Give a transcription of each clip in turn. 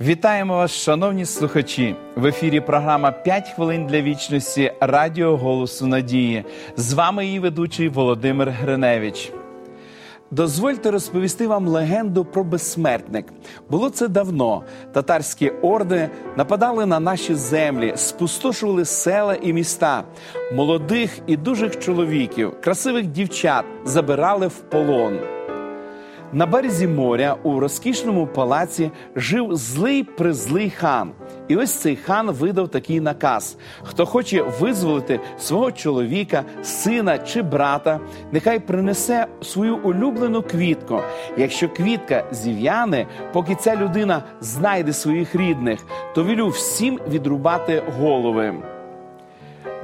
Вітаємо вас, шановні слухачі! В ефірі програма «5 хвилин для вічності Радіо Голосу Надії. З вами її ведучий Володимир Гриневич. Дозвольте розповісти вам легенду про безсмертник. Було це давно. Татарські орди нападали на наші землі, спустошували села і міста, молодих і дужих чоловіків, красивих дівчат забирали в полон. На березі моря у розкішному палаці жив злий призлий хан. І ось цей хан видав такий наказ: хто хоче визволити свого чоловіка, сина чи брата, нехай принесе свою улюблену квітку. Якщо квітка зів'яне, поки ця людина знайде своїх рідних, то вілю всім відрубати голови.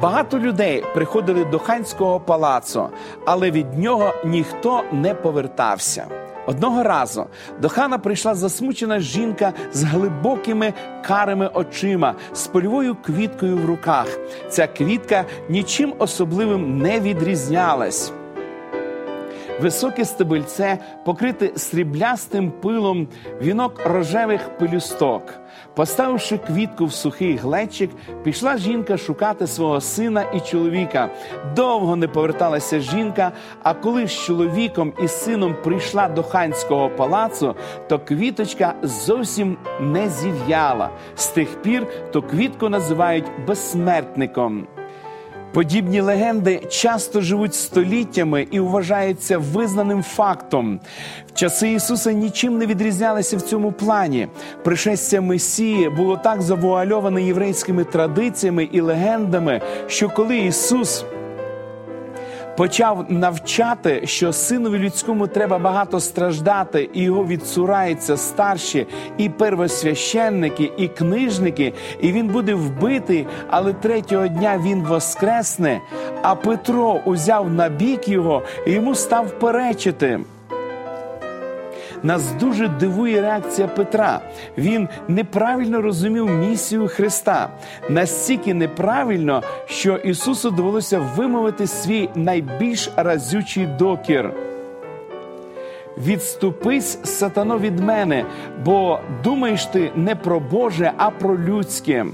Багато людей приходили до ханського палацу, але від нього ніхто не повертався. Одного разу до хана прийшла засмучена жінка з глибокими карими очима, з польовою квіткою в руках. Ця квітка нічим особливим не відрізнялась. Високе стебельце, покрите сріблястим пилом, вінок рожевих пелюсток. Поставивши квітку в сухий глечик, пішла жінка шукати свого сина і чоловіка. Довго не поверталася жінка. А коли з чоловіком і сином прийшла до ханського палацу, то квіточка зовсім не зів'яла. З тих пір то квітку називають безсмертником. Подібні легенди часто живуть століттями і вважаються визнаним фактом. В часи Ісуса нічим не відрізнялися в цьому плані. Пришестя Месії було так завуальоване єврейськими традиціями і легендами, що коли Ісус почав навчати, що синові людському треба багато страждати, і його відсураються старші, і первосвященники, і книжники, і він буде вбитий, але третього дня він воскресне. А Петро узяв на бік його і йому став перечити. Нас дуже дивує реакція Петра. Він неправильно розумів місію Христа настільки неправильно, що Ісусу довелося вимовити свій найбільш разючий докір. Відступись, сатано, від мене, бо думаєш ти не про Боже, а про людське.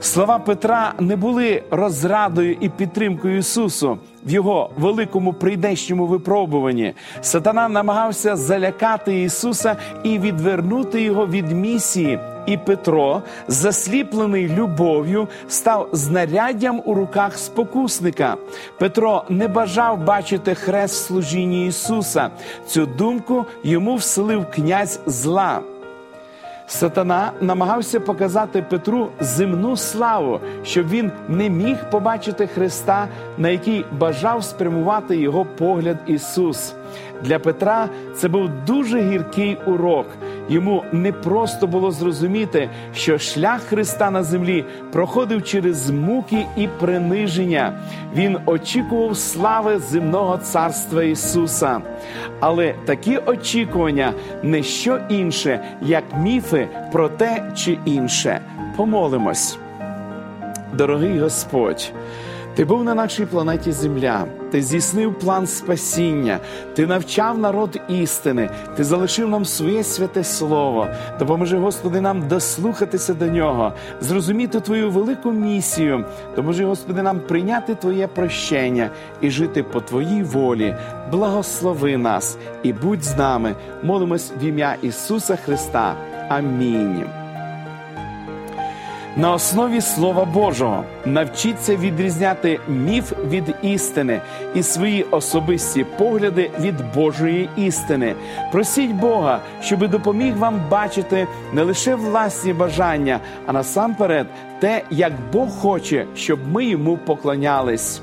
Слова Петра не були розрадою і підтримкою Ісусу в його великому прийдешньому випробуванні. Сатана намагався залякати Ісуса і відвернути його від місії. І Петро, засліплений любов'ю, став знаряддям у руках спокусника. Петро не бажав бачити хрест в служінні Ісуса. Цю думку йому вселив князь зла. Сатана намагався показати Петру земну славу, щоб він не міг побачити Христа, на який бажав спрямувати його погляд Ісус. Для Петра це був дуже гіркий урок. Йому не просто було зрозуміти, що шлях Христа на землі проходив через муки і приниження. Він очікував слави земного царства Ісуса. Але такі очікування не що інше, як міфи про те чи інше. Помолимось. Дорогий Господь. Ти був на нашій планеті Земля, ти здійснив план спасіння, ти навчав народ істини, ти залишив нам своє святе Слово. Допоможи, Господи, нам дослухатися до нього, зрозуміти Твою велику місію. Допоможи, Господи, нам прийняти Твоє прощення і жити по Твоїй волі. Благослови нас і будь з нами. Молимось в ім'я Ісуса Христа. Амінь. На основі Слова Божого навчіться відрізняти міф від істини і свої особисті погляди від Божої істини. Просіть Бога, щоби допоміг вам бачити не лише власні бажання, а насамперед те, як Бог хоче, щоб ми йому поклонялись.